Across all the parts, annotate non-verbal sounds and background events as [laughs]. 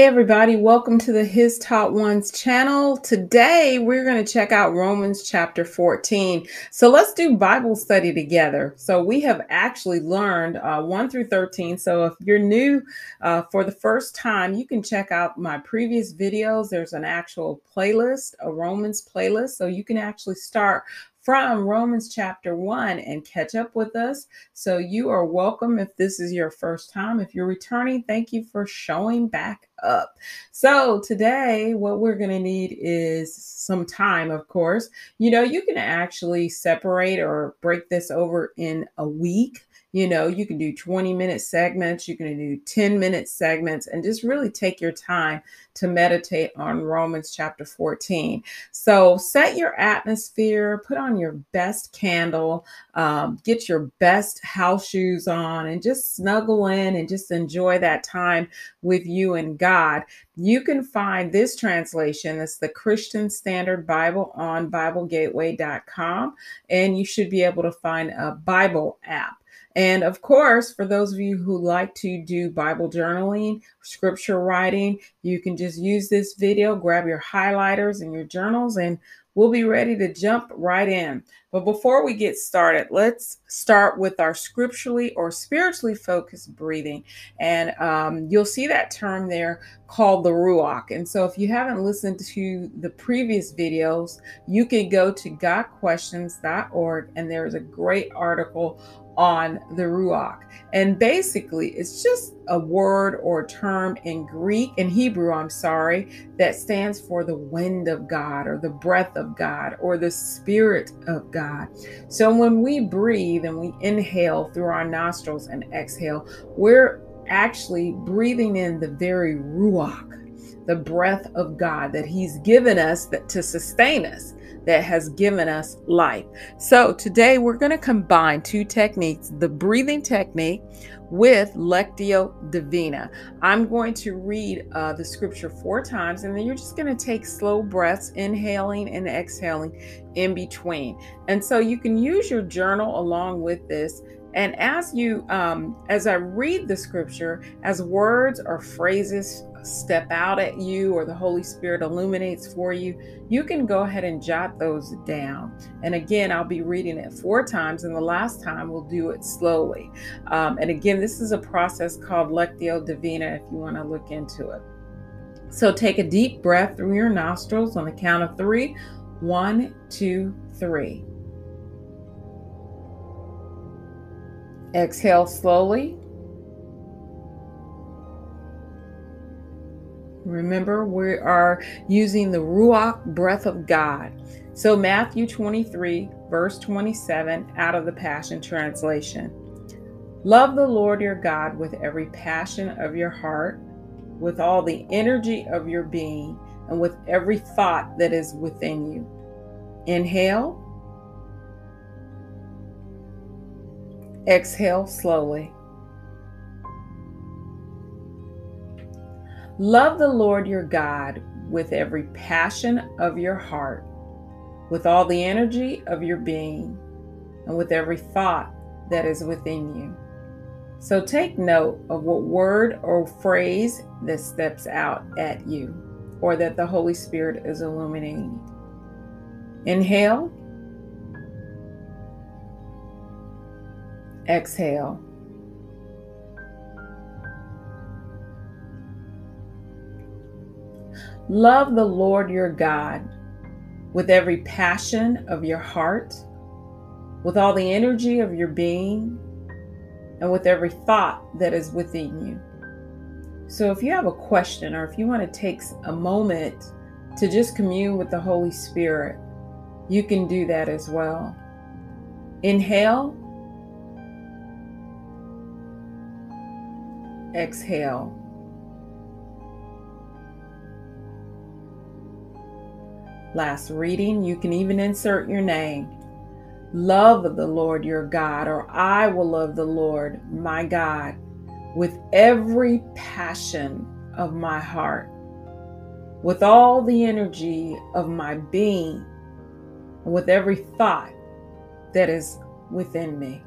Hey, everybody, welcome to the His Taught Ones channel. Today, we're going to check out Romans chapter 14. So, let's do Bible study together. So, we have actually learned uh, 1 through 13. So, if you're new uh, for the first time, you can check out my previous videos. There's an actual playlist, a Romans playlist. So, you can actually start from Romans chapter 1 and catch up with us. So you are welcome if this is your first time. If you're returning, thank you for showing back up. So today, what we're going to need is some time, of course. You know, you can actually separate or break this over in a week. You know, you can do 20 minute segments, you can do 10 minute segments, and just really take your time to meditate on Romans chapter 14. So set your atmosphere, put on your best candle, um, get your best house shoes on, and just snuggle in and just enjoy that time with you and God. You can find this translation, it's the Christian Standard Bible on BibleGateway.com, and you should be able to find a Bible app. And of course, for those of you who like to do Bible journaling, scripture writing, you can just use this video, grab your highlighters and your journals, and we'll be ready to jump right in. But before we get started, let's start with our scripturally or spiritually focused breathing. And um, you'll see that term there called the Ruach. And so if you haven't listened to the previous videos, you can go to gotquestions.org and there's a great article on the Ruach. And basically, it's just a word or term in Greek, in Hebrew, I'm sorry, that stands for the wind of God or the breath of God or the spirit of God. So when we breathe and we inhale through our nostrils and exhale, we're actually breathing in the very Ruach the breath of God that He's given us that, to sustain us that has given us life. So today we're going to combine two techniques the breathing technique with Lectio Divina. I'm going to read uh, the scripture four times, and then you're just going to take slow breaths, inhaling and exhaling in between. And so you can use your journal along with this. And as you, um, as I read the scripture, as words or phrases step out at you or the Holy Spirit illuminates for you, you can go ahead and jot those down. And again, I'll be reading it four times, and the last time we'll do it slowly. Um, and again, this is a process called Lectio Divina if you want to look into it. So take a deep breath through your nostrils on the count of three. One, two, three. Exhale slowly. Remember, we are using the Ruach breath of God. So, Matthew 23, verse 27, out of the Passion Translation. Love the Lord your God with every passion of your heart, with all the energy of your being, and with every thought that is within you. Inhale. Exhale slowly. Love the Lord your God with every passion of your heart, with all the energy of your being, and with every thought that is within you. So take note of what word or phrase that steps out at you or that the Holy Spirit is illuminating. Inhale. Exhale. Love the Lord your God with every passion of your heart, with all the energy of your being, and with every thought that is within you. So, if you have a question or if you want to take a moment to just commune with the Holy Spirit, you can do that as well. Inhale, exhale. Last reading, you can even insert your name. Love the Lord your God, or I will love the Lord my God with every passion of my heart, with all the energy of my being, with every thought that is within me.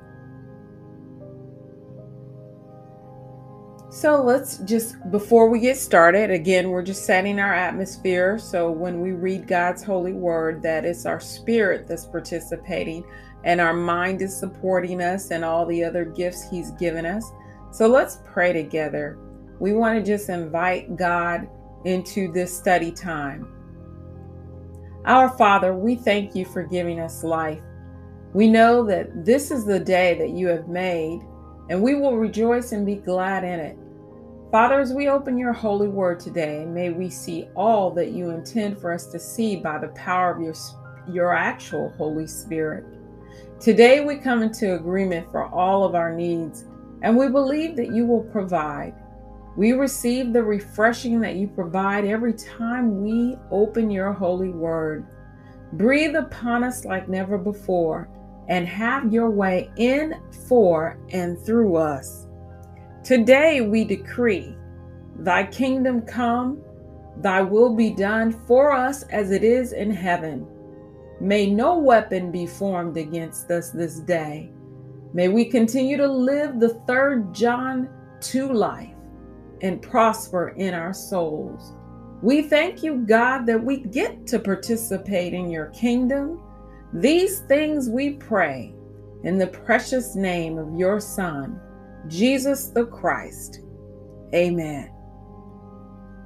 So let's just, before we get started, again, we're just setting our atmosphere. So when we read God's holy word, that it's our spirit that's participating and our mind is supporting us and all the other gifts He's given us. So let's pray together. We want to just invite God into this study time. Our Father, we thank you for giving us life. We know that this is the day that you have made, and we will rejoice and be glad in it. Father, as we open your holy word today, may we see all that you intend for us to see by the power of your, your actual Holy Spirit. Today, we come into agreement for all of our needs, and we believe that you will provide. We receive the refreshing that you provide every time we open your holy word. Breathe upon us like never before and have your way in, for, and through us. Today we decree, Thy kingdom come, Thy will be done for us as it is in heaven. May no weapon be formed against us this day. May we continue to live the third John 2 life and prosper in our souls. We thank you, God, that we get to participate in your kingdom. These things we pray in the precious name of your Son. Jesus the Christ. Amen.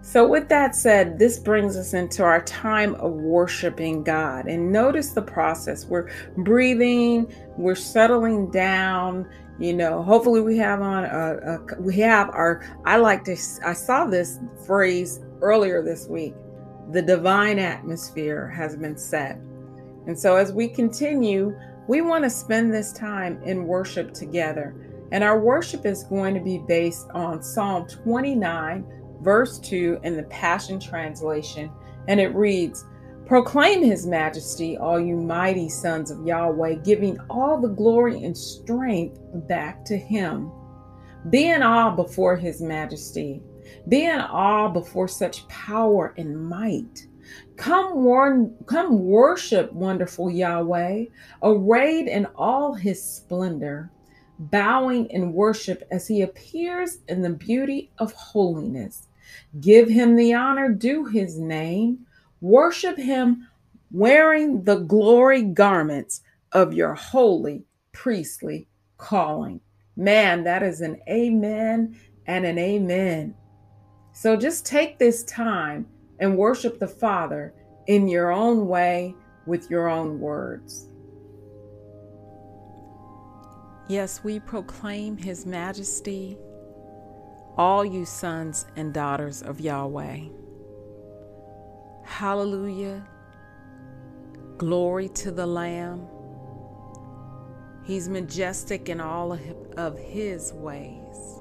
So, with that said, this brings us into our time of worshiping God. And notice the process. We're breathing, we're settling down. You know, hopefully, we have on a, a we have our. I like to. I saw this phrase earlier this week. The divine atmosphere has been set. And so, as we continue, we want to spend this time in worship together. And our worship is going to be based on Psalm 29, verse 2 in the Passion Translation. And it reads Proclaim his majesty, all you mighty sons of Yahweh, giving all the glory and strength back to him. Be in awe before his majesty. Be in awe before such power and might. Come, warn, come worship wonderful Yahweh, arrayed in all his splendor bowing in worship as he appears in the beauty of holiness. Give him the honor due his name. Worship him wearing the glory garments of your holy priestly calling. Man, that is an amen and an amen. So just take this time and worship the Father in your own way with your own words. Yes, we proclaim His majesty, all you sons and daughters of Yahweh. Hallelujah. Glory to the Lamb. He's majestic in all of His ways.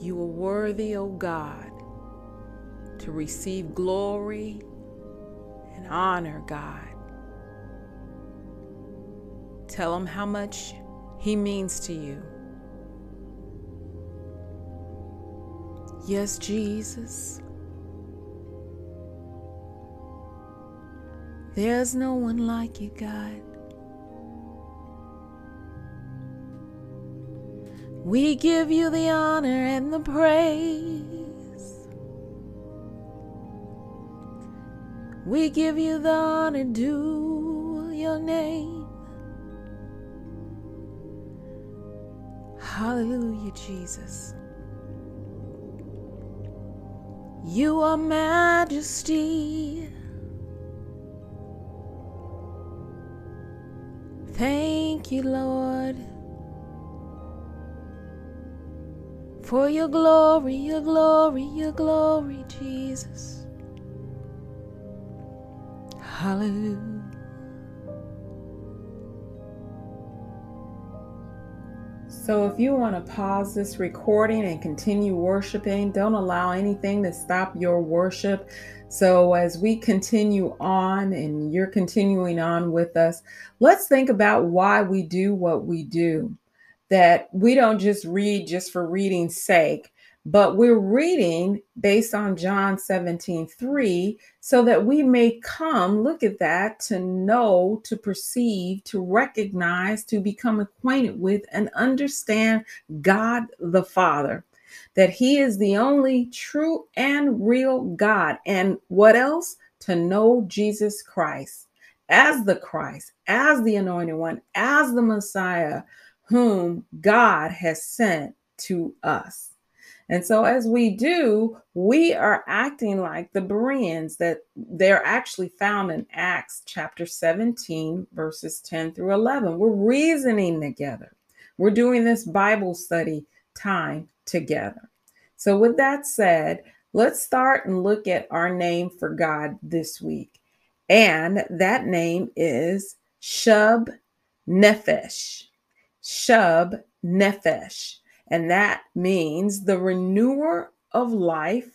You are worthy, O God, to receive glory and honor, God. Tell him how much he means to you. Yes, Jesus. There's no one like you, God. We give you the honor and the praise. We give you the honor due your name. Hallelujah, Jesus. You are majesty. Thank you, Lord, for your glory, your glory, your glory, Jesus. Hallelujah. So if you want to pause this recording and continue worshiping, don't allow anything to stop your worship. So as we continue on and you're continuing on with us, let's think about why we do what we do. That we don't just read just for reading's sake, but we're reading based on John 17 3 so that we may come, look at that, to know, to perceive, to recognize, to become acquainted with, and understand God the Father. That He is the only true and real God. And what else? To know Jesus Christ as the Christ, as the anointed one, as the Messiah, whom God has sent to us. And so, as we do, we are acting like the Bereans that they're actually found in Acts chapter 17, verses 10 through 11. We're reasoning together, we're doing this Bible study time together. So, with that said, let's start and look at our name for God this week. And that name is Shub Nefesh. Shub Nefesh. And that means the renewer of life,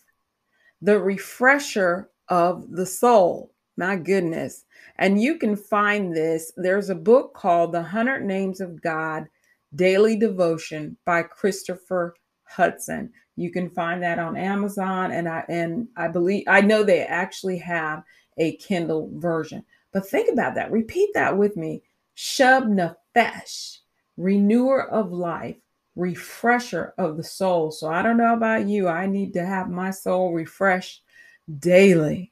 the refresher of the soul. My goodness. And you can find this. There's a book called The Hundred Names of God Daily Devotion by Christopher Hudson. You can find that on Amazon and I and I believe I know they actually have a Kindle version. But think about that. Repeat that with me. Shub Nefesh, renewer of life, refresher of the soul. So I don't know about you. I need to have my soul refreshed daily.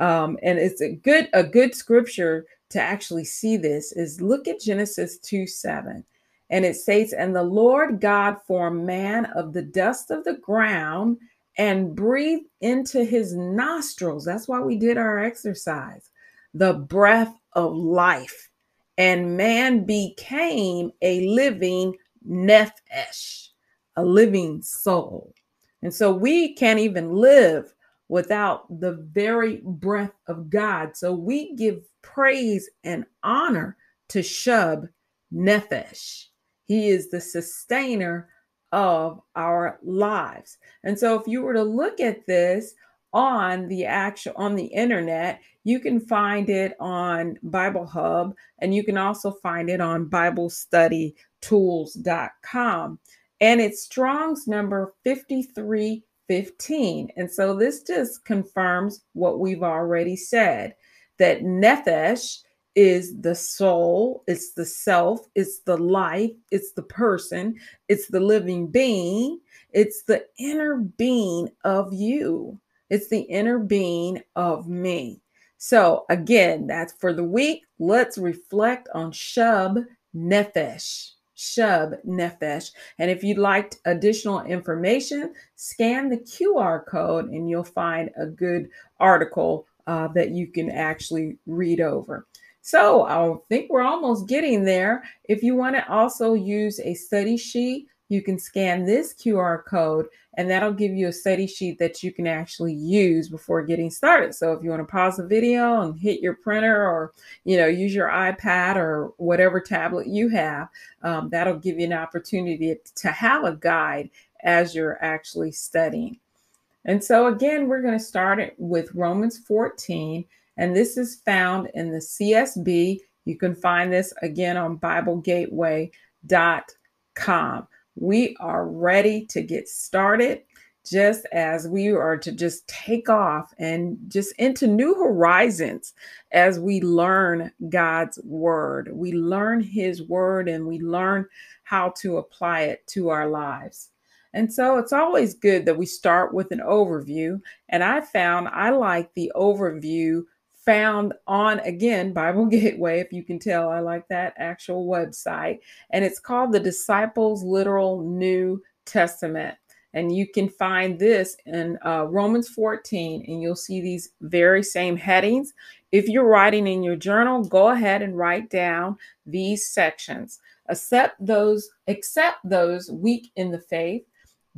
Um, and it's a good a good scripture to actually see this is look at Genesis 2 7. And it states, And the Lord God formed man of the dust of the ground and breathed into his nostrils. That's why we did our exercise. The breath of life. And man became a living nephesh, a living soul. And so we can't even live without the very breath of God. So we give praise and honor to Shub Nefesh. He is the sustainer of our lives. And so if you were to look at this on the actual on the internet, you can find it on Bible Hub and you can also find it on BibleStudyTools.com. And it's Strong's number 5315. And so this just confirms what we've already said that Nephesh is the soul, it's the self, it's the life, it's the person, it's the living being, it's the inner being of you, it's the inner being of me. So, again, that's for the week. Let's reflect on Shub Nefesh. Shub Nefesh. And if you'd like additional information, scan the QR code and you'll find a good article uh, that you can actually read over. So I think we're almost getting there. If you want to also use a study sheet, you can scan this QR code and that'll give you a study sheet that you can actually use before getting started. So if you want to pause the video and hit your printer or, you know, use your iPad or whatever tablet you have, um, that'll give you an opportunity to have a guide as you're actually studying. And so again, we're going to start it with Romans 14 and this is found in the CSB. You can find this again on BibleGateway.com. We are ready to get started just as we are to just take off and just into new horizons as we learn God's word. We learn his word and we learn how to apply it to our lives. And so it's always good that we start with an overview. And I found I like the overview found on again Bible [laughs] Gateway, if you can tell, I like that actual website, and it's called the Disciples Literal New Testament. And you can find this in uh, Romans 14, and you'll see these very same headings. If you're writing in your journal, go ahead and write down these sections. Accept those, accept those weak in the faith.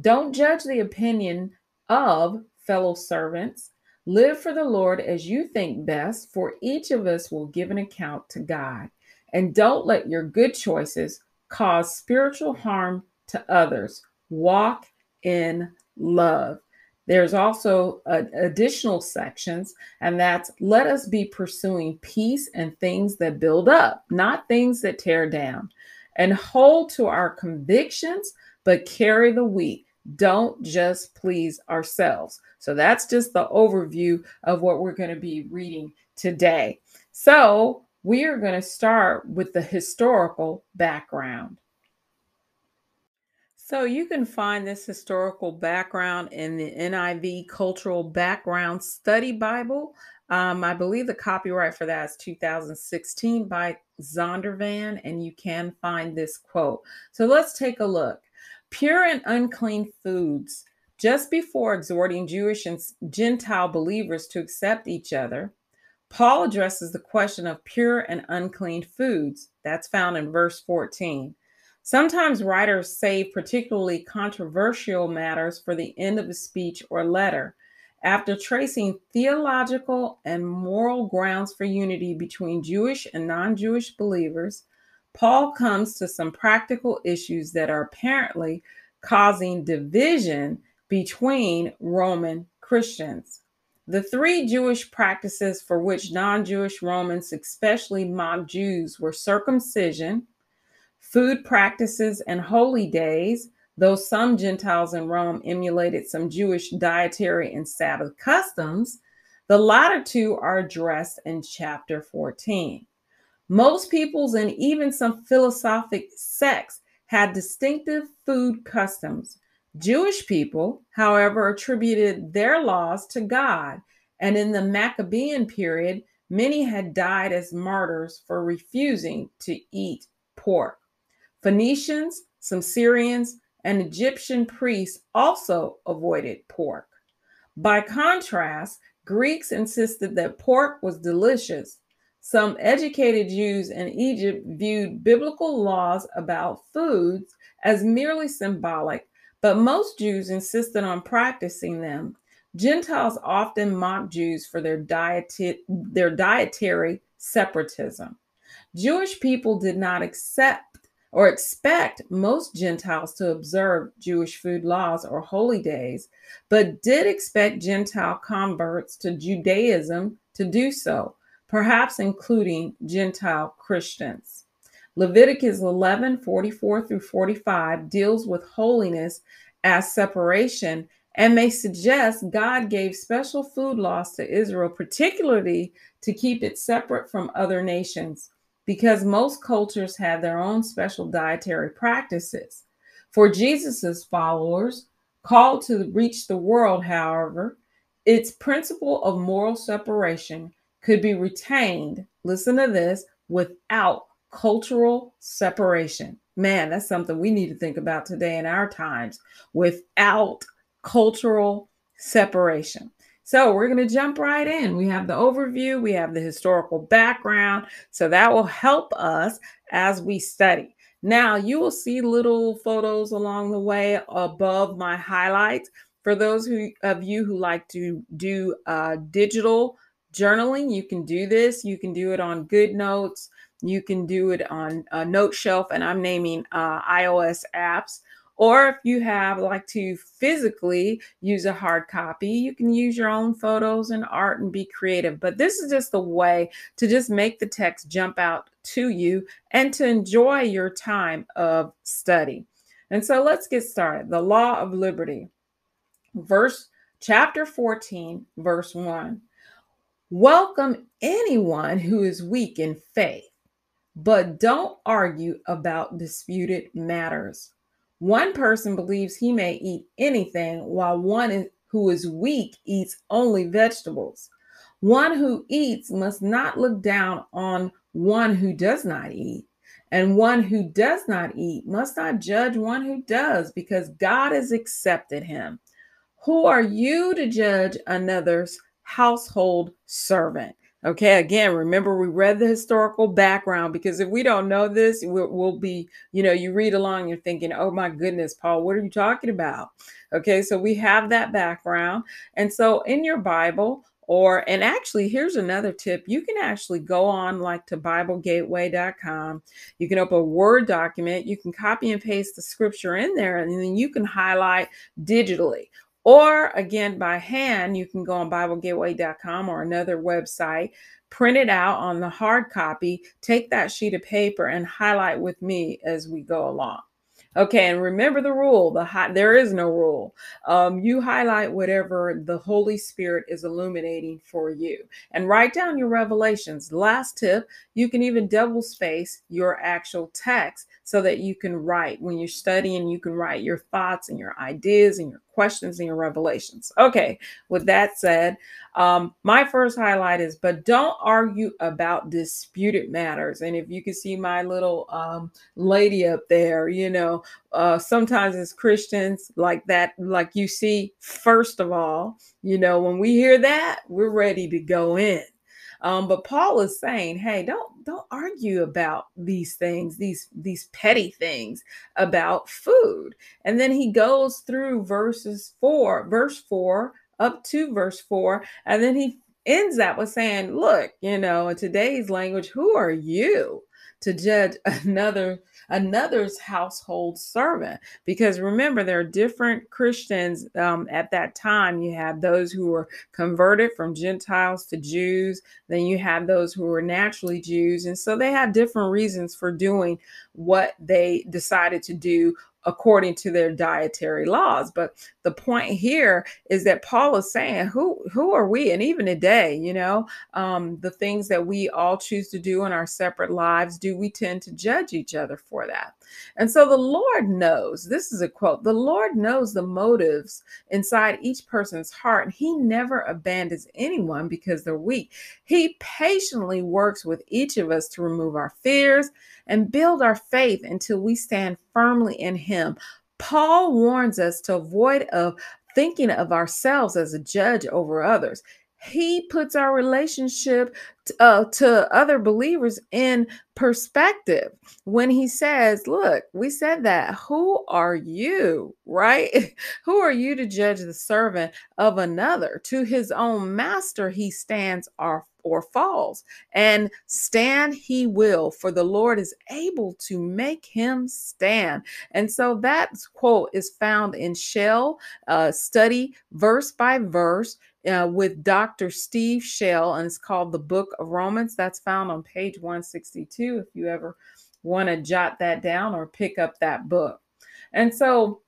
Don't judge the opinion of fellow servants Live for the Lord as you think best, for each of us will give an account to God. And don't let your good choices cause spiritual harm to others. Walk in love. There's also uh, additional sections, and that's let us be pursuing peace and things that build up, not things that tear down, and hold to our convictions, but carry the weak. Don't just please ourselves. So that's just the overview of what we're going to be reading today. So we are going to start with the historical background. So you can find this historical background in the NIV Cultural Background Study Bible. Um, I believe the copyright for that is 2016 by Zondervan, and you can find this quote. So let's take a look. Pure and unclean foods. Just before exhorting Jewish and Gentile believers to accept each other, Paul addresses the question of pure and unclean foods. That's found in verse 14. Sometimes writers save particularly controversial matters for the end of a speech or letter. After tracing theological and moral grounds for unity between Jewish and non Jewish believers, Paul comes to some practical issues that are apparently causing division between Roman Christians. The three Jewish practices for which non Jewish Romans, especially mock Jews, were circumcision, food practices, and holy days, though some Gentiles in Rome emulated some Jewish dietary and Sabbath customs, the latter two are addressed in chapter 14. Most peoples and even some philosophic sects had distinctive food customs Jewish people, however, attributed their laws to God, and in the Maccabean period, many had died as martyrs for refusing to eat pork. Phoenicians, some Syrians, and Egyptian priests also avoided pork. By contrast, Greeks insisted that pork was delicious. Some educated Jews in Egypt viewed biblical laws about foods as merely symbolic but most Jews insisted on practicing them. Gentiles often mocked Jews for their, dieti- their dietary separatism. Jewish people did not accept or expect most Gentiles to observe Jewish food laws or holy days, but did expect Gentile converts to Judaism to do so, perhaps including Gentile Christians. Leviticus 11 44 through 45 deals with holiness as separation and may suggest God gave special food laws to Israel, particularly to keep it separate from other nations, because most cultures had their own special dietary practices. For Jesus's followers, called to reach the world, however, its principle of moral separation could be retained, listen to this, without cultural separation. Man, that's something we need to think about today in our times without cultural separation. So we're going to jump right in. We have the overview, we have the historical background. So that will help us as we study. Now, you will see little photos along the way above my highlights. For those who, of you who like to do uh, digital journaling, you can do this. You can do it on Good Notes. You can do it on a Noteshelf, and I'm naming uh, iOS apps. Or if you have like to physically use a hard copy, you can use your own photos and art and be creative. But this is just a way to just make the text jump out to you and to enjoy your time of study. And so let's get started. The law of liberty, verse chapter 14, verse 1. Welcome anyone who is weak in faith but don't argue about disputed matters. One person believes he may eat anything, while one who is weak eats only vegetables. One who eats must not look down on one who does not eat. And one who does not eat must not judge one who does, because God has accepted him. Who are you to judge another's household servant? Okay, again, remember we read the historical background because if we don't know this, we'll, we'll, be, you know, you read along, you're thinking, oh my goodness, Paul, what are you talking about? Okay, so we have that background. And so in your Bible, or, and actually, here's another tip you can actually go on like to BibleGateway.com. You can open a Word document, you can copy and paste the scripture in there, and then you can highlight digitally. Or again, by hand, you can go on BibleGateway.com or another website, print it out on the hard copy, take that sheet of paper and highlight with me as we go along. Okay, and remember the rule. The high, there is no rule. Um, you highlight whatever the Holy Spirit is illuminating for you, and write down your revelations. Last tip: you can even double space your actual text so that you can write when you're studying. You can write your thoughts and your ideas and your questions and your revelations. Okay, with that said, um, my first highlight is, but don't argue about disputed matters. And if you can see my little um, lady up there, you know, uh, sometimes as Christians, like that, like you see, first of all, you know, when we hear that, we're ready to go in. Um, but Paul is saying, hey, don't don't argue about these things, these these petty things about food. And then he goes through verses four, verse four up to verse four, and then he ends that with saying, look, you know, in today's language, who are you to judge [laughs] another another's household servant. Because remember, there are different Christians um, at that time. You have those who were converted from Gentiles to Jews, then you have those who were naturally Jews. And so they had different reasons for doing what they decided to do according to their dietary laws. But the point here is that Paul is saying, who who are we? And even today, you know, um, the things that we all choose to do in our separate lives, do we tend to judge each other for that? And so the Lord knows. This is a quote. The Lord knows the motives inside each person's heart. He never abandons anyone because they're weak. He patiently works with each of us to remove our fears and build our faith until we stand firmly in him. Paul warns us to avoid of thinking of ourselves as a judge over others. He puts our relationship uh, to other believers in perspective when he says, Look, we said that. Who are you, right? [laughs] Who are you to judge the servant of another? To his own master, he stands or, or falls, and stand he will, for the Lord is able to make him stand. And so that quote is found in Schell uh, study verse by verse uh, with Dr. Steve Schell, and it's called The Book of Romans. That's found on page 162 if you ever want to jot that down or pick up that book. And so,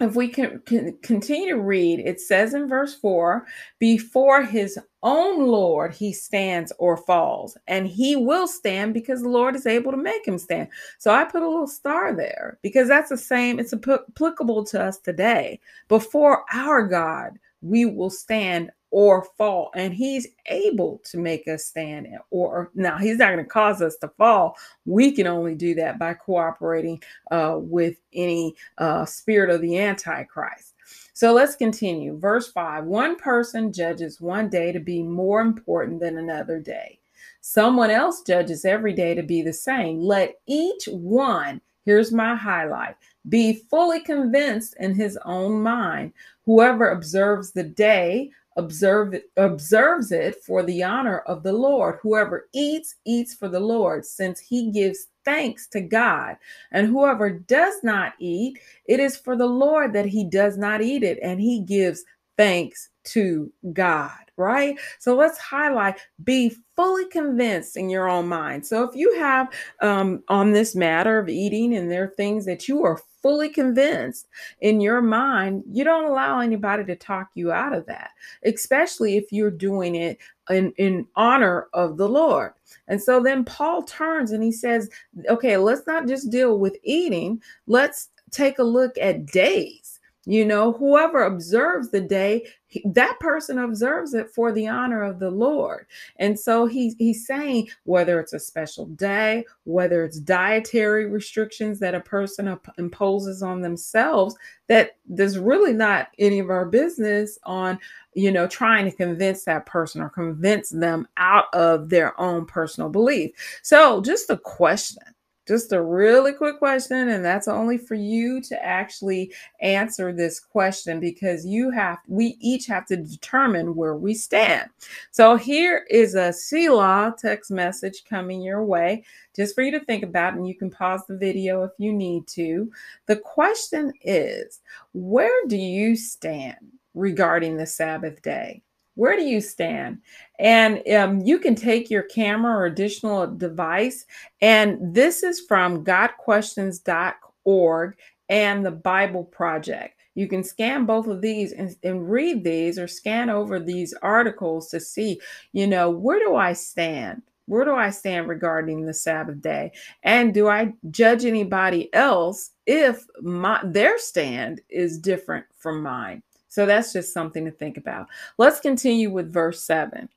if we can, can, continue to read, it says in verse 4 before his own Lord he stands or falls, and he will stand because the Lord is able to make him stand. So I put a little star there because that's the same, it's applicable to us today. Before our God, we will stand or fall. And he's able to make us stand or now he's not going to cause us to fall. We can only do that by cooperating uh, with any uh, spirit of the antichrist. So let's continue. Verse 5 one person judges one day to be more important than another day. Someone else judges every day to be the same. Let each one here's my highlight be fully convinced in his own mind. Whoever observes the day observe observes it for the honor of the Lord. Whoever eats eats for the Lord, since he gives thanks to God. And whoever does not eat, it is for the Lord that he does not eat it, and he gives thanks to God, right? So let's highlight be fully convinced in your own mind. So if you have um, on this matter of eating and there are things that you are fully convinced in your mind, you don't allow anybody to talk you out of that, especially if you're doing it in, in honor of the Lord. And so then Paul turns and he says, okay, let's not just deal with eating, let's take a look at days you know, whoever observes the day, that person observes it for the honor of the Lord. And so he's he's saying whether it's a special day, whether it's dietary restrictions that a person imposes on themselves, that there's really not any of our business on, you know, trying to convince that person or convince them out of their own personal belief. So just a question just a really quick question, and that's only for you to actually answer this question because you have, we each have to determine where we stand. So here is a Selah text message coming your way just for you to think about, and you can pause the video if you need to. The question is, where do you stand regarding the Sabbath day? Where do you stand? And um, you can take your camera or additional device. And this is from GotQuestions.com org and the Bible Project. You can scan both of these and, and, read these or scan over these articles to see, you know, where do I stand? Where do I stand regarding the Sabbath day? And do I judge anybody else if my their stand is different from mine? So that's just something to think about. Let's continue with verse 7.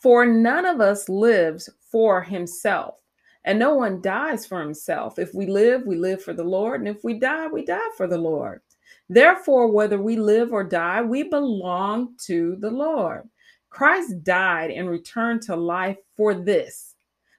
For none of us lives for himself, and no one dies for himself. If we live, we live for the Lord, and if we die, we die for the Lord. Therefore, whether we live or die, we belong to the Lord. Christ died and returned to life for this,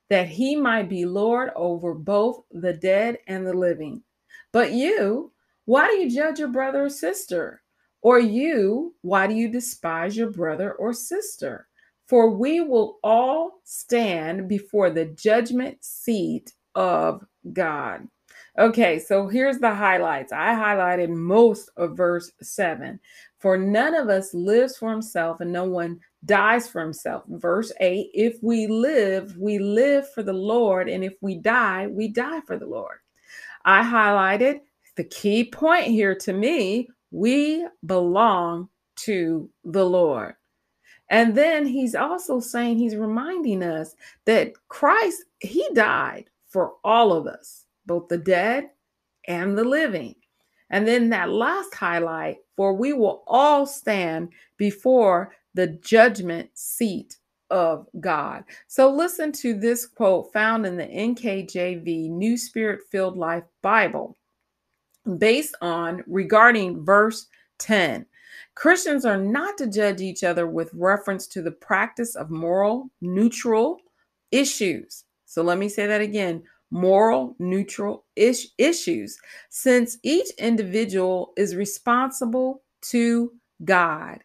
that he might be Lord over both the dead and the living. But you, why do you judge your brother or sister? Or you, why do you despise your brother or sister? For we will all stand before the judgment seat of God. Okay, so here's the highlights. I highlighted most of verse 7. For none of us lives for himself, and no one dies for himself. Verse 8 If we live, we live for the Lord, and if we die, we die for the Lord. I highlighted the key point here to me we belong to the Lord. And then he's also saying, he's reminding us that Christ, he died for all of us, both the dead and the living. And then that last highlight, for we will all stand before the judgment seat of God. So listen to this quote found in the NKJV New Spirit Filled Life Bible based on regarding verse 10. Christians are not to judge each other with reference to the practice of moral neutral issues. So let me say that again moral neutral ish- issues, since each individual is responsible to God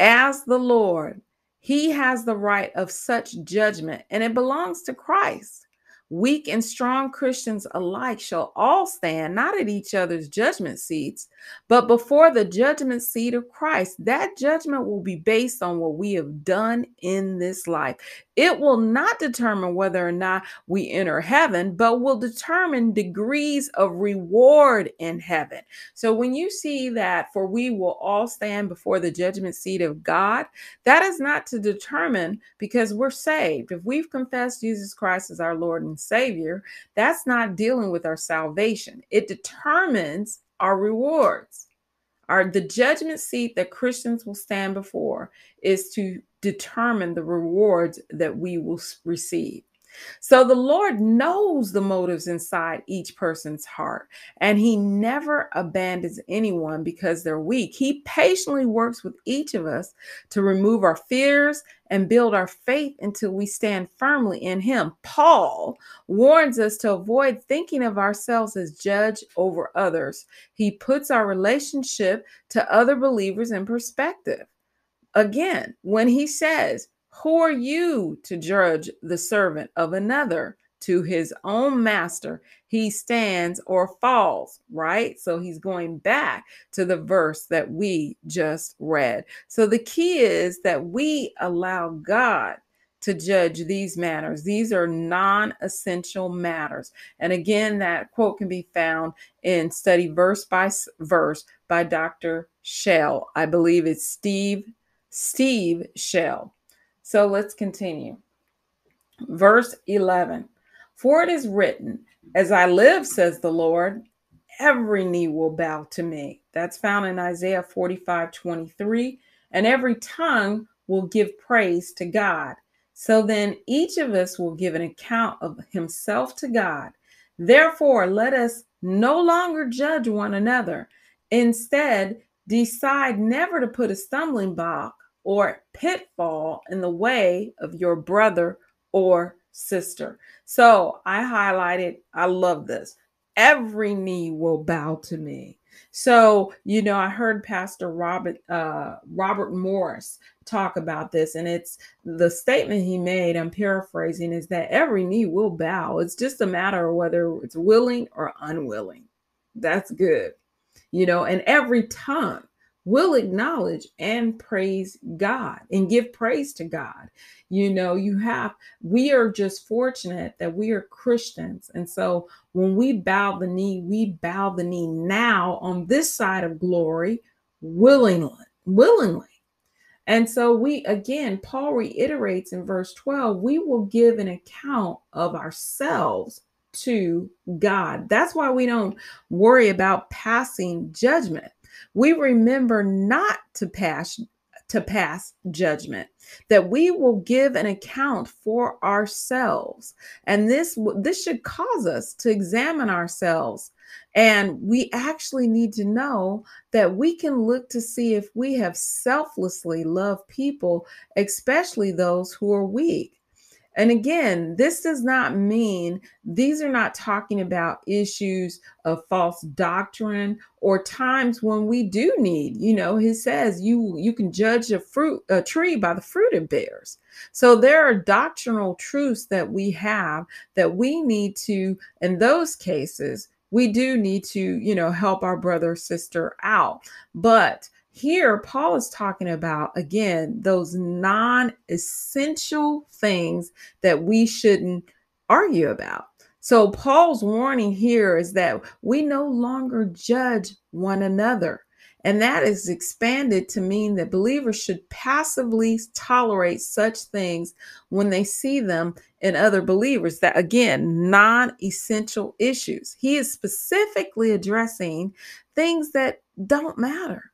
as the Lord, he has the right of such judgment, and it belongs to Christ. Weak and strong Christians alike shall all stand not at each other's judgment seats, but before the judgment seat of Christ. That judgment will be based on what we have done in this life. It will not determine whether or not we enter heaven, but will determine degrees of reward in heaven. So when you see that, for we will all stand before the judgment seat of God, that is not to determine because we're saved. If we've confessed Jesus Christ as our Lord and Savior, that's not dealing with our salvation. It determines our rewards. Our the judgment seat that Christians will stand before is to determine the rewards that we will receive. So the Lord knows the motives inside each person's heart, and He never abandons anyone because they're weak. He patiently works with each of us to remove our fears and build our faith until we stand firmly in Him. Paul warns us to avoid thinking of ourselves as judge over others. He puts our relationship to other believers in perspective. Again, when he says, who are you to judge the servant of another? To his own master, he stands or falls, right? So he's going back to the verse that we just read. So the key is that we allow God to judge these matters. These are non essential matters. And again, that quote can be found in Study Verse by Verse by Dr. Schell. I believe it's Steve, Steve Schell. So let's continue. Verse 11 For it is written, As I live, says the Lord, every knee will bow to me. That's found in Isaiah 45 23. And every tongue will give praise to God. So then each of us will give an account of himself to God. Therefore, let us no longer judge one another. Instead, decide never to put a stumbling block or pitfall in the way of your brother or sister. So I highlighted, I love this. Every knee will bow to me. So, you know, I heard Pastor Robert uh, Robert Morris talk about this, and it's the statement he made. I'm paraphrasing is that every knee will bow. It's just a matter of whether it's willing or unwilling. That's good, you know, and every tongue will acknowledge and praise God and give praise to God. You know, you have, we are just fortunate that we are Christians. And so when we bow the knee, we bow the knee now on this side of glory willingly, willingly. And so we again, Paul reiterates in verse 12, we will give an account of ourselves to God. That's why we don't worry about passing judgment. We remember not to pass to pass judgment that we will give an account for ourselves and this this should cause us to examine ourselves and we actually need to know that we can look to see if we have selflessly loved people especially those who are weak and again, this does not mean these are not talking about issues of false doctrine or times when we do need, you know, he says you you can judge a fruit a tree by the fruit it bears. So there are doctrinal truths that we have that we need to in those cases we do need to, you know, help our brother sister out. But here, Paul is talking about, again, those non essential things that we shouldn't argue about. So, Paul's warning here is that we no longer judge one another. And that is expanded to mean that believers should passively tolerate such things when they see them in other believers. That, again, non essential issues. He is specifically addressing things that don't matter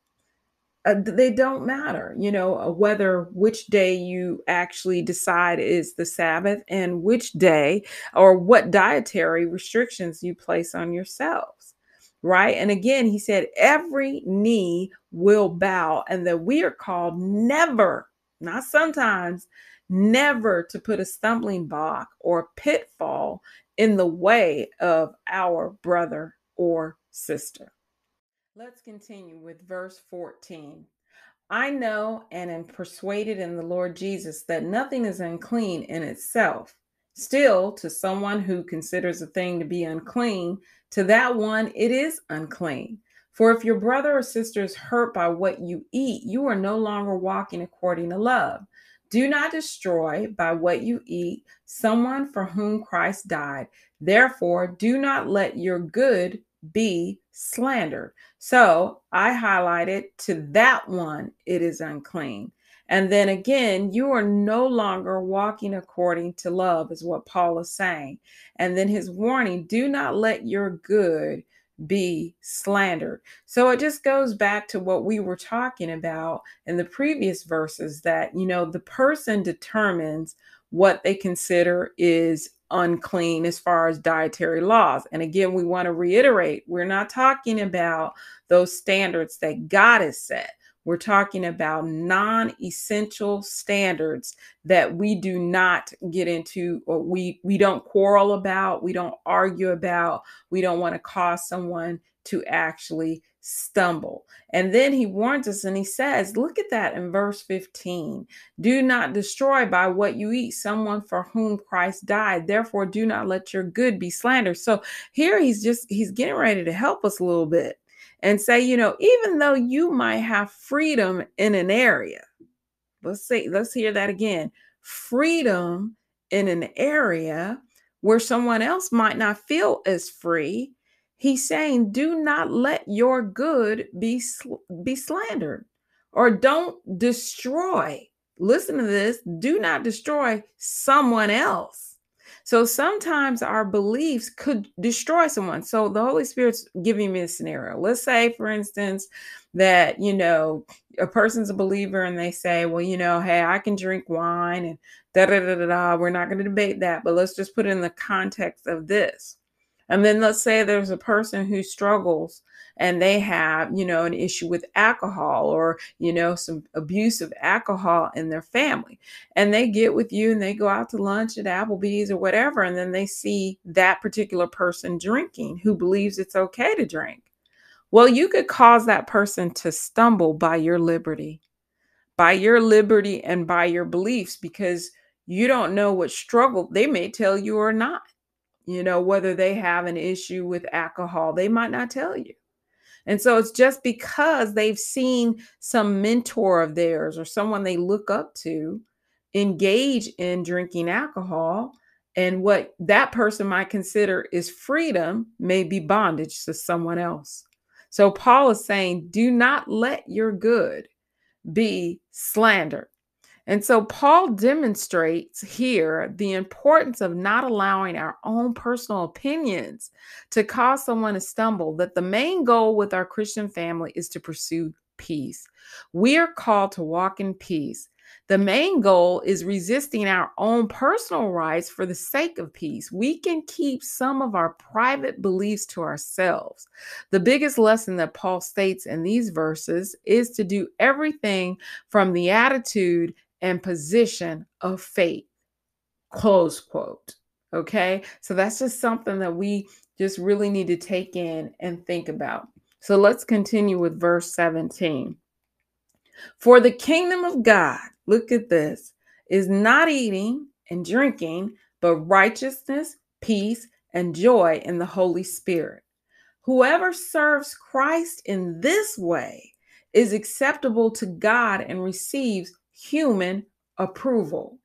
uh, they don't matter you know uh, whether which day you actually decide is the sabbath and which day or what dietary restrictions you place on yourselves right? And again he said every knee will bow and that we are called never not sometimes never to put a stumbling block or pitfall in the way of our brother or sister Let's continue with verse 14. I know and am persuaded in the Lord Jesus that nothing is unclean in itself. Still, to someone who considers a thing to be unclean, to that one it is unclean. For if your brother or sister is hurt by what you eat, you are no longer walking according to love. Do not destroy by what you eat someone for whom Christ died. Therefore, do not let your good be slandered. So I highlighted to that one, it is unclean. And then again, you are no longer walking according to love, is what Paul is saying. And then his warning do not let your good be slandered. So it just goes back to what we were talking about in the previous verses that, you know, the person determines what they consider is unclean as far as dietary laws. And again, we want to reiterate we're not talking about those standards that God has set. We're talking about non essential standards that we do not get into or we, we don't quarrel about, we don't argue about, we don't want to cause someone to actually stumble. And then he warns us and he says, look at that in verse 15. Do not destroy by what you eat someone for whom Christ died. Therefore, do not let your good be slandered. So here he's just, he's getting ready to help us a little bit and say, you know, even though you might have freedom in an area, let's say, let's hear that again freedom in an area where someone else might not feel as free He's saying, do not let your good be, be slandered or don't destroy. Listen to this do not destroy someone else. So sometimes our beliefs could destroy someone. So the Holy Spirit's giving me a scenario. Let's say, for instance, that, you know, a person's a believer and they say, well, you know, hey, I can drink wine and da da da da da. We're not going to debate that, but let's just put it in the context of this. And then let's say there's a person who struggles and they have, you know, an issue with alcohol or, you know, some abuse of alcohol in their family. And they get with you and they go out to lunch at Applebee's or whatever. And then they see that particular person drinking who believes it's okay to drink. Well, you could cause that person to stumble by your liberty, by your liberty and by your beliefs because you don't know what struggle they may tell you or not you know, whether they have an issue with alcohol, they might not tell you. And so it's just because they've seen some mentor of theirs or someone they look up to engage in drinking alcohol. And what that person might consider is freedom may be bondage to someone else. So Paul is saying, do not let your good be slandered. And so Paul demonstrates here the importance of not allowing our own personal opinions to cause someone to stumble, that the main goal with our Christian family is to pursue peace. We are called to walk in peace. The main goal is resisting our own personal rights for the sake of peace. We can keep some of our private beliefs to ourselves. The biggest lesson that Paul states in these verses is to do everything from the attitude and position of faith. Close quote. Okay. So that's just something that we just really need to take in and think about. So let's continue with verse 17. For the kingdom of God, look at this, is not eating and drinking, but righteousness, peace, and joy in the Holy Spirit. Whoever serves Christ in this way is acceptable to God and receives human approval.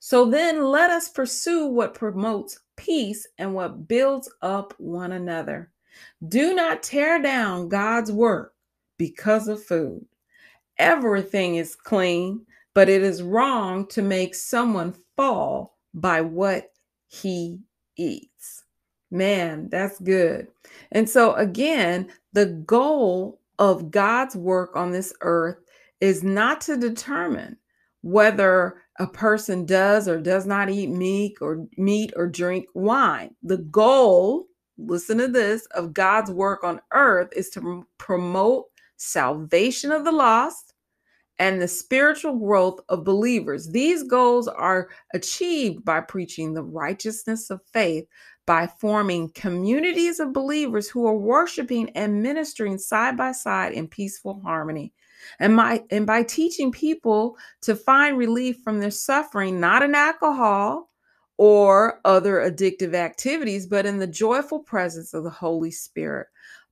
So then let us pursue what promotes peace and what builds up one another. Do not tear down God's work because of food. Everything is clean, but it is wrong to make someone fall by what he eats. Man, that's good. And so, again, the goal of God's work on this earth is not to determine whether a person does or does not eat meat or meat or drink wine. The goal, listen to this, of God's work on earth is to promote salvation of the lost and the spiritual growth of believers. These goals are achieved by preaching the righteousness of faith by forming communities of believers who are worshiping and ministering side by side in peaceful harmony and my and by teaching people to find relief from their suffering not in alcohol or other addictive activities but in the joyful presence of the holy spirit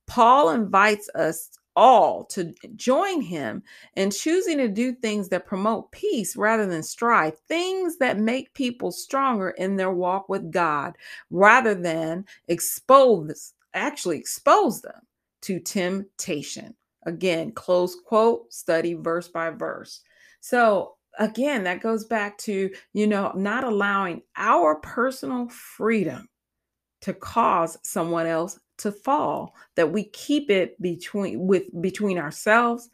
paul invites us all to join him in choosing to do things that promote peace rather than strife, things that make people stronger in their walk with God rather than expose actually expose them to temptation. Again, close quote, study verse by verse. So, again, that goes back to, you know, not allowing our personal freedom to cause someone else to fall that we keep it between with between ourselves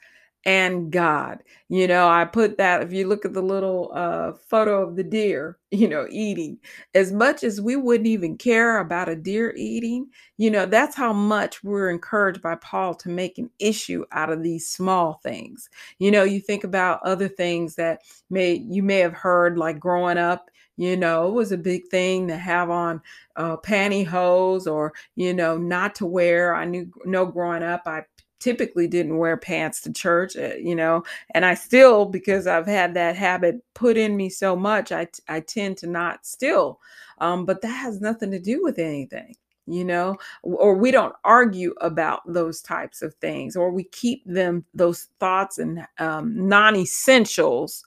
and God. You know, I put that if you look at the little uh, photo of the deer, [laughs] you know, eating, as much as we wouldn't even care about a deer eating, you know, that's how much we're encouraged by Paul to make an issue out of these small things. You know, you think about other things that may you may have heard like growing up you know, it was a big thing to have on uh, pantyhose or, you know, not to wear. I knew, know growing up, I typically didn't wear pants to church, uh, you know, and I still, because I've had that habit put in me so much, I, I tend to not still. Um, but that has nothing to do with anything you know or we don't argue about those types of things or we keep them those thoughts and um, non-essentials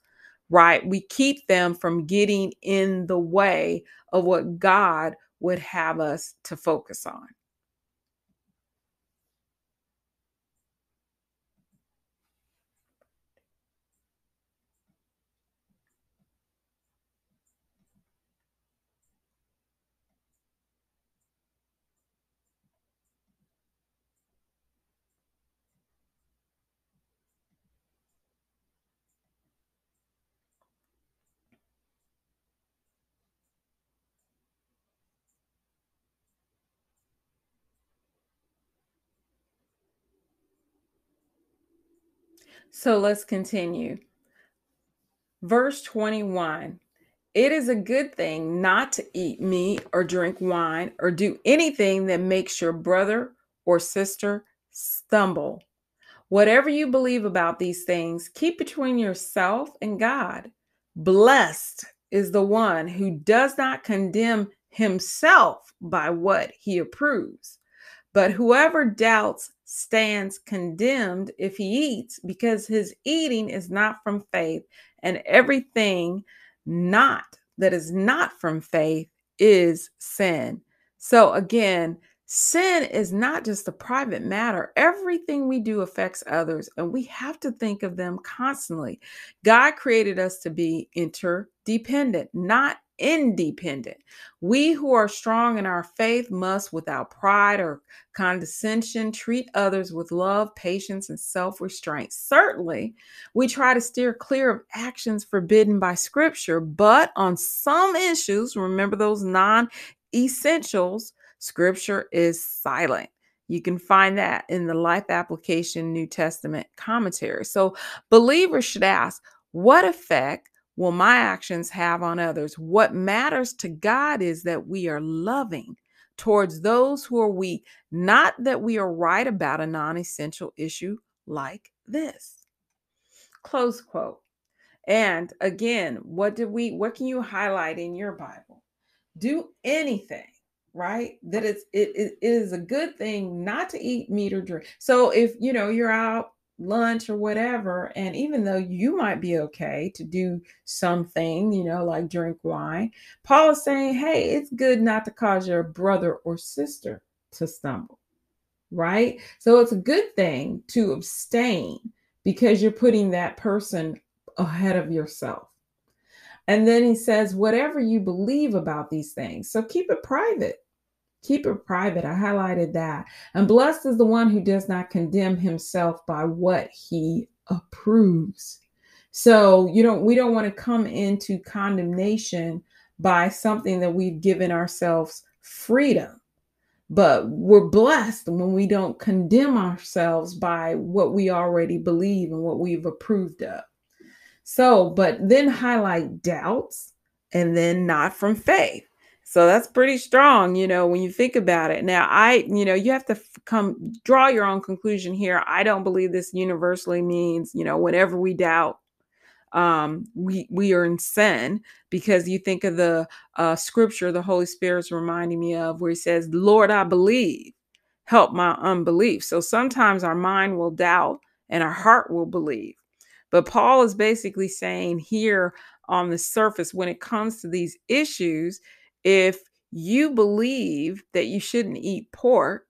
right we keep them from getting in the way of what god would have us to focus on So let's continue. Verse 21 It is a good thing not to eat meat or drink wine or do anything that makes your brother or sister stumble. Whatever you believe about these things, keep between yourself and God. Blessed is the one who does not condemn himself by what he approves But whoever doubts stands condemned if he eats, because his eating is not from faith, and everything not that is not from faith is sin. So again, sin is not just a private matter. Everything we do affects others, and we have to think of them constantly. God created us to be interdependent, not independent. We who are strong in our faith must, without pride or condescension, treat others with love, patience, and self restraint. Certainly, we try to steer clear of actions forbidden by Scripture, but on some issues, remember those non essentials, Scripture is silent. You can find that in the Life Application New Testament commentary. So, believers should ask, what effect will my actions have on others? What matters to God is that we are loving towards those who are weak, not that we are right about a non essential issue like this. Close quote. And again, what did we, what can you highlight in your Bible? Do anything right that it's it, it is a good thing not to eat meat or drink so if you know you're out lunch or whatever. And even though you might be okay to do something, you know, like drink wine, Paul is saying, hey, it's good not to cause your brother or sister to stumble, right? So it's a good thing to abstain because you're putting that person ahead of yourself. And then he says, whatever you believe about these things, so keep it private. Keep it private. I highlighted that. And blessed is the one who does not condemn himself by what he approves. So, you don't we don't want to come into condemnation by something that we've given ourselves freedom. But we're blessed when we don't condemn ourselves by what we already believe and what we've approved of. So, but then highlight doubts and then not from faith. So that's pretty strong, you know, when you think about it. Now, I, you know, you have to come draw your own conclusion here. I don't believe this universally means, you know, whenever we doubt, um, we we are in sin because you think of the uh, scripture the Holy Spirit's reminding me of, where He says, "Lord, I believe, help my unbelief." So sometimes our mind will doubt and our heart will believe. But Paul is basically saying here on the surface, when it comes to these issues, if you believe that you shouldn't eat pork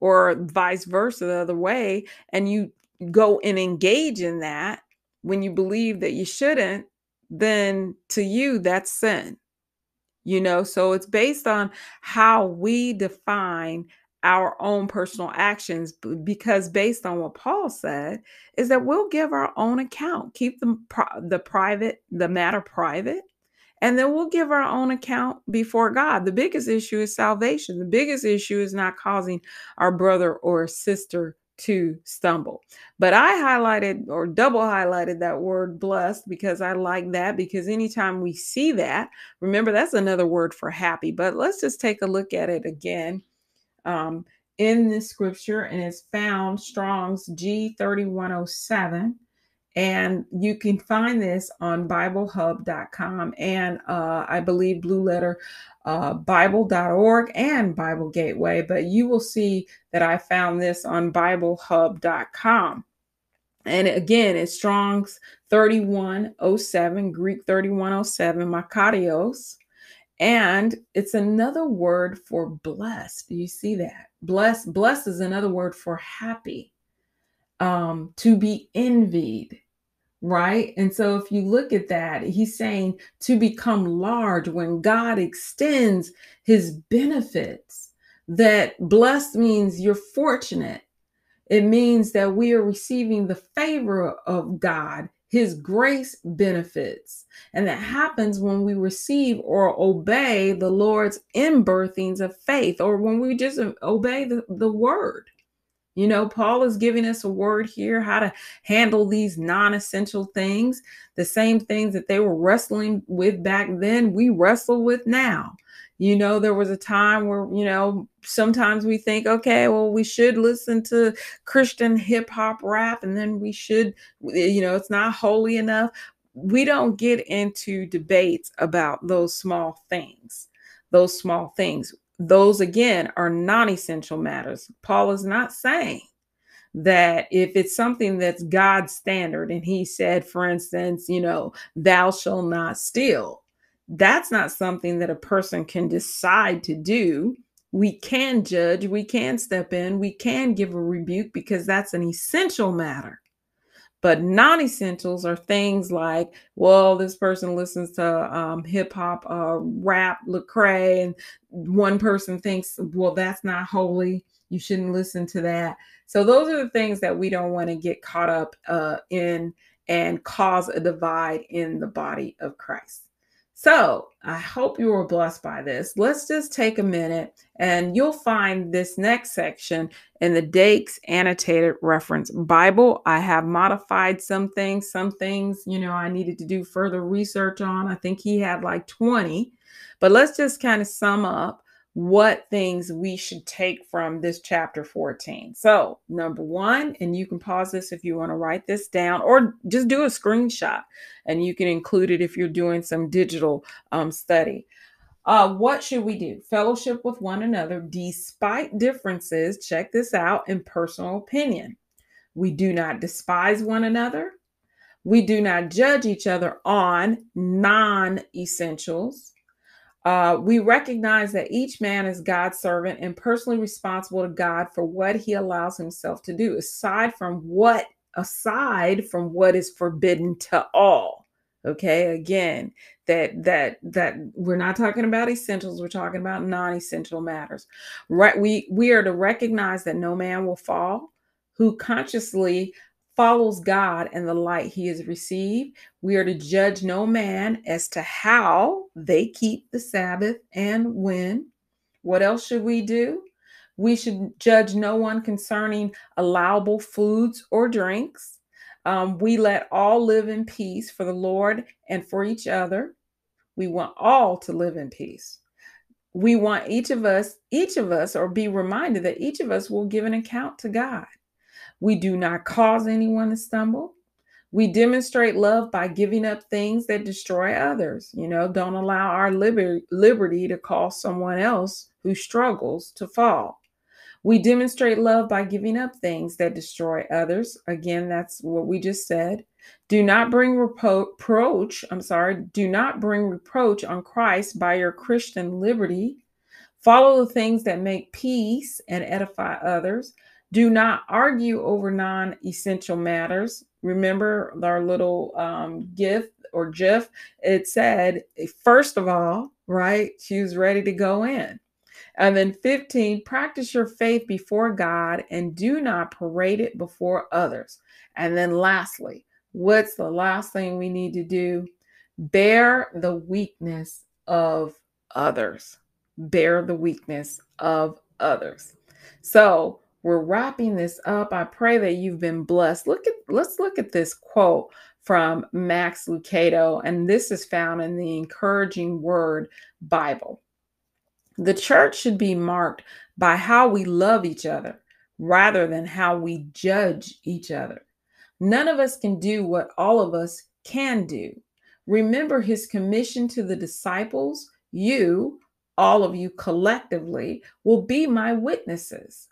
or vice versa the other way and you go and engage in that when you believe that you shouldn't then to you that's sin you know? So it's based on how we define our own personal actions because based on what paul said is that we'll give our own account keep the, the private the matter private and then we'll give our own account before God. The biggest issue is salvation. The biggest issue is not causing our brother or sister to stumble. But I highlighted or double highlighted that word blessed because I like that because anytime we see that, remember that's another word for happy. But let's just take a look at it again um, in this scripture, and it's found Strong's G3107. And you can find this on BibleHub.com and uh, I believe Blue Letter uh, Bible.org and Bible Gateway. But you will see that I found this on BibleHub.com. And again, it's Strong's 3107, Greek 3107, Makarios. And it's another word for blessed. You see that? Blessed, blessed is another word for happy um, to be envied, right? And so if you look at that, he's saying to become large when God extends his benefits, that blessed means you're fortunate. It means that we are receiving the favor of God, his grace benefits. And that happens when we receive or obey the Lord's inbirthings of faith, or when we just obey the, the word. You know, Paul is giving us a word here how to handle these non essential things, the same things that they were wrestling with back then, we wrestle with now. You know, there was a time where, you know, sometimes we think, okay, well, we should listen to Christian hip hop rap and then we should, you know, it's not holy enough. We don't get into debates about those small things, those small things those again are non essential matters. Paul is not saying that if it's something that's God's standard, and he said, for instance, you know, thou shall not steal, that's not something that a person can decide to do. We can judge, we can step in, we can give a rebuke because that's an essential matter. But non essentials are things like, well, this person listens to um, hip hop, uh, rap, Lecrae, and one person thinks, well, that's not holy. You shouldn't listen to that. So those are the things that we don't want to get caught up uh, in and cause a divide in the body of Christ. So I hope you were blessed by this. Let's just take a minute and you'll find this next section in the Dake's Annotated Reference Bible. I have modified some things, some things, you know, I needed to do further research on. I think he had like 20, but let's just kind of sum up what things we should take from this chapter 14. So, number one, and you can pause this if you want to write this down or just do a screenshot and you can include it if you're doing some digital um, study. Uh, what should we do? Fellowship with one another despite differences. Check this out in personal opinion. We do not despise one another. We do not judge each other on non essentials. Uh, we recognize that each man is God's servant and personally responsible to God for what he allows himself to do, aside from what aside from what is forbidden to all. Okay, again, that that that we're not talking about essentials, we're talking about non-essential matters. Right? We we are to recognize that no man will fall who consciously follows God and the light he has received. We are to judge no man as to how they keep the Sabbath and when. What else should we do? We should judge no one concerning allowable foods or drinks. Um, we let all live in peace for the Lord and for each other. We want all to live in peace. We want each of us, each of us, or be reminded that each of us will give an account to God. We do not cause anyone to stumble. We demonstrate love by giving up things that destroy others. You know, don't allow our liber- liberty to cause someone else who struggles to fall. We demonstrate love by giving up things that destroy others. Again, that's what we just said. Do not bring reproach, I'm sorry, do not bring reproach on Christ by your Christian liberty. Follow the things that make peace and edify others. Do not argue over non essential matters. Remember our little um, gift or GIF? It said, first of all, right? She was ready to go in. And then 15, practice your faith before God and do not parade it before others. And then lastly, what's the last thing we need to do? Bear the weakness of others. Bear the weakness of others. So, we're wrapping this up. I pray that you've been blessed. Look at let's look at this quote from Max Lucado, and this is found in the Encouraging Word Bible. The church should be marked by how we love each other rather than how we judge each other. None of us can do what all of us can do. Remember his commission to the disciples. You, all of you collectively, will be my witnesses.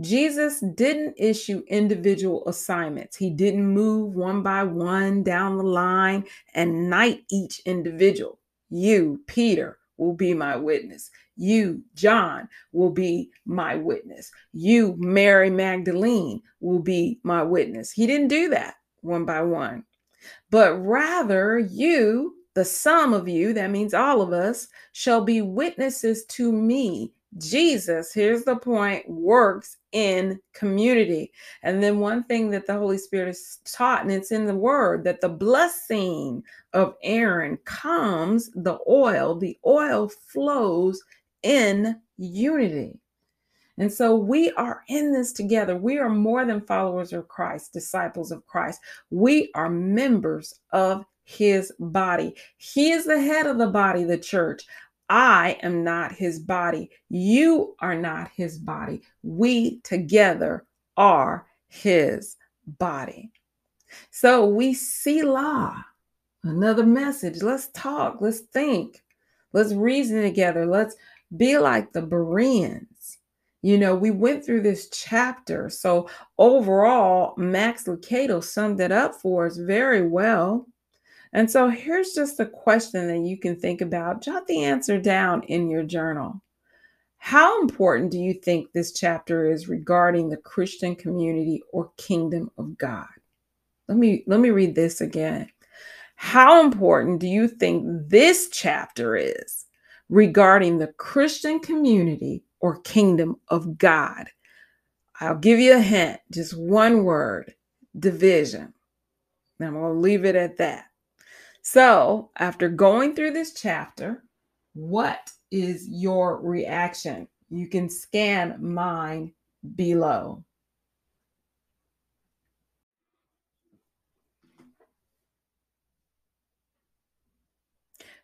Jesus didn't issue individual assignments. He didn't move one by one down the line and knight each individual. You, Peter, will be my witness. You, John, will be my witness. You, Mary Magdalene, will be my witness. He didn't do that one by one, but rather you, the sum of you, that means all of us, shall be witnesses to me Jesus, here's the point, works in community. And then one thing that the Holy Spirit has taught, and it's in the word, that the blessing of Aaron comes, the oil, the oil flows in unity. And so we are in this together. We are more than followers of Christ, disciples of Christ. We are members of his body. He is the head of the body, the church. I am not his body. You are not his body. We together are his body. So we see law. Another message. Let's talk. Let's think. Let's reason together. Let's Be like the Bereans. You know, we went through this chapter. So overall, Max Lucado summed it up for us very well. And so here's just a question that you can think about. Jot the answer down in your journal. How important do you think this chapter is regarding the Christian community or kingdom of God? Let me let me read this again. How important do you think this chapter is regarding the Christian community or kingdom of God? I'll give you a hint, just one word, division. And I'm going to leave it at that. So, after going through this chapter, what is your reaction? You can scan mine below.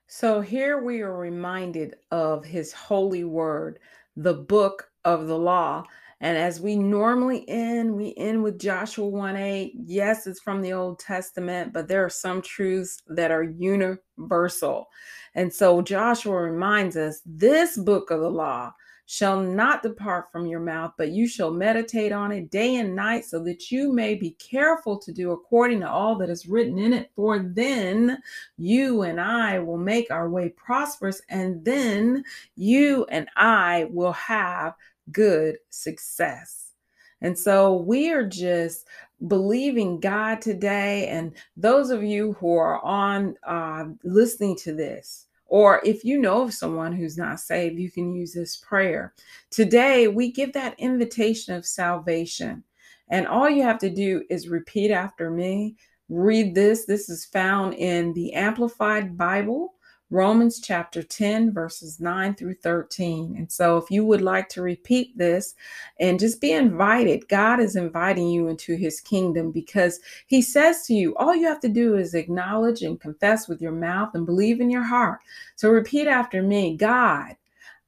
So here we are reminded of his holy word, the book of the law. And as we normally end, we end with Joshua 1 8. Yes, it's from the Old Testament, but there are some truths that are universal. And so Joshua reminds us this book of the law shall not depart from your mouth, but you shall meditate on it day and night, so that you may be careful to do according to all that is written in it. For then you and I will make our way prosperous, and then you and I will have good success. And so we are just believing God today. And those of you who are on uh, listening to this, or if you know of someone who's not saved, you can use this prayer. Today, we give that invitation of salvation. And all you have to do is repeat after me. Read this. This is found in the Amplified Bible Romans chapter 10, verses 9 through 13. And so, if you would like to repeat this and just be invited, God is inviting you into his kingdom because he says to you, all you have to do is acknowledge and confess with your mouth and believe in your heart. So, repeat after me God,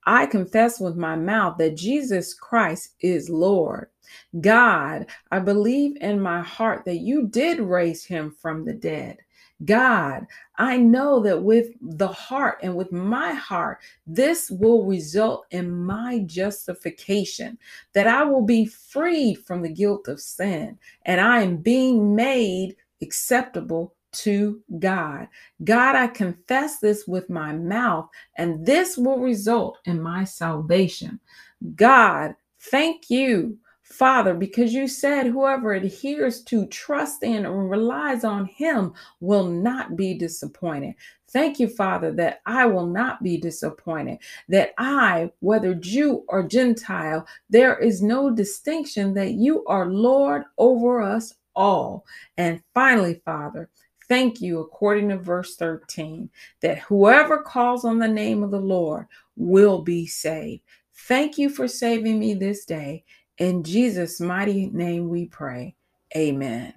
I confess with my mouth that Jesus Christ is Lord. God, I believe in my heart that you did raise him from the dead. God, I know that with the heart and with my heart, this will result in my justification, that I will be freed from the guilt of sin, and I am being made acceptable to God. God, I confess this with my mouth, and this will result in my salvation. God, thank you Father, because you said whoever adheres to, trust in, and relies on Him will not be disappointed. Thank you, Father, that I will not be disappointed, that I, whether Jew or Gentile, there is no distinction, that you are Lord over us all. And finally, Father, thank you, according to verse 13, that whoever calls on the name of the Lord will be saved. Thank you for saving me this day. In Jesus' mighty name we pray. Amen.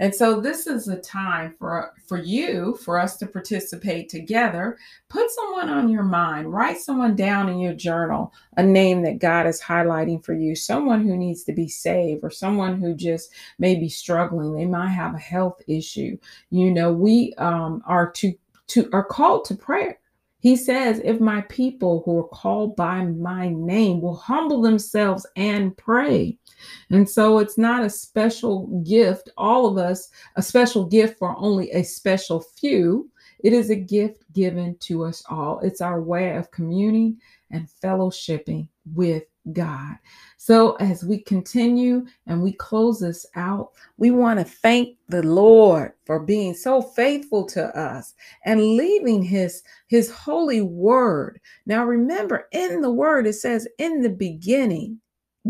And so this is a time for for you for us to participate together. Put someone on your mind, write someone down in your journal, a name that God is highlighting for you, someone who needs to be saved or someone who just may be struggling. They might have a health issue. You know, we um, are to to are called to prayer. He says, If my people who are called by my name will humble themselves and pray. And so it's not a special gift, all of us, a special gift for only a special few. It is a gift given to us all. It's our way of communing and fellowshipping with God. So, as we continue and we close this out, we want to thank the Lord for being so faithful to us and leaving his his holy word. Now remember in the word it says in the beginning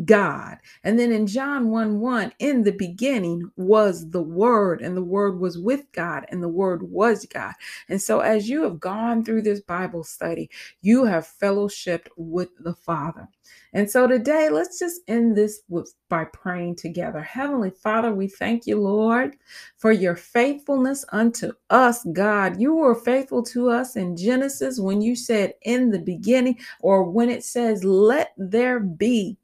God. And then in John 1 1, in the beginning was the Word, and the Word was with God, and the Word was God. And so, as you have gone through this Bible study, you have fellowshipped with the Father. And so today, let's just end this with, by praying together. Heavenly Father, we thank you, Lord, for your faithfulness unto us, God. You were faithful to us in Genesis when you said in the beginning, or when it says, let there be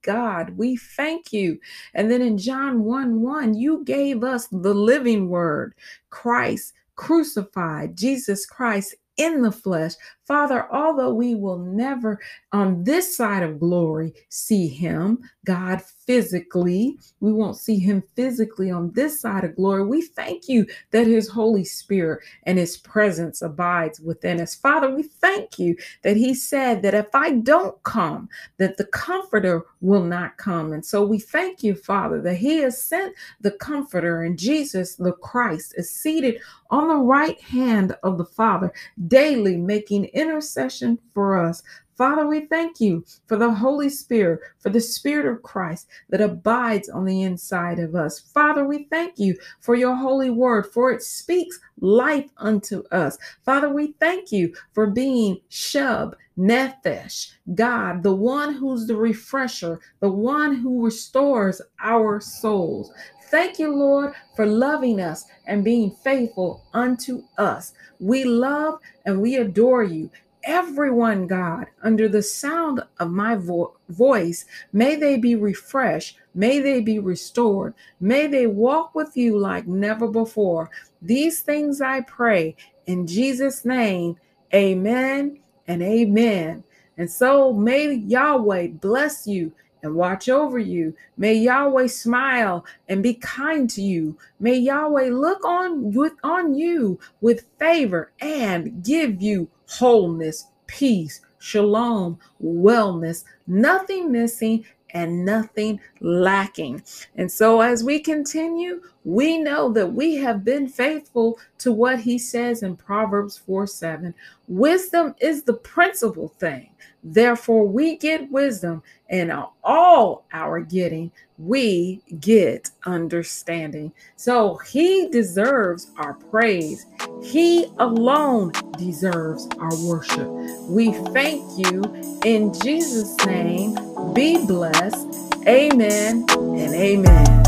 God. We thank you. And then in John 1 1, you gave us the living word, Christ crucified, Jesus Christ in the flesh. Father, although we will never on this side of glory see him, God physically, we won't see him physically on this side of glory. We thank you that his Holy Spirit and his presence abides within us. Father, we thank you that he said that if I don't come, that the comforter will not come. And so we thank you, Father, that he has sent the comforter and Jesus, the Christ, is seated on the right hand of the Father, daily making intercession for us. Father, we thank you for the Holy Spirit, for the Spirit of Christ that abides on the inside of us. Father, we thank you for your holy word, for it speaks life unto us. Father, we thank you for being Shub, Nephesh, God, the one who's the refresher, the one who restores our souls. Thank you, Lord, for loving us and being faithful unto us. We love and we adore you. Everyone, God, under the sound of my vo- voice, may they be refreshed, may they be restored, may they walk with you like never before. These things I pray in Jesus' name. Amen and amen. And so may Yahweh bless you and watch over you. May Yahweh smile and be kind to you. May Yahweh look on with on you with favor and give you wholeness, peace, shalom, wellness, nothing missing and nothing lacking. And so, as we continue, we know that we have been faithful to what he says in Proverbs 4 7. Wisdom is the principal thing. Therefore, we get wisdom, and all our getting, we get understanding. So, he deserves our praise. He alone deserves our worship. We thank you in Jesus' name. Be blessed. Amen and amen.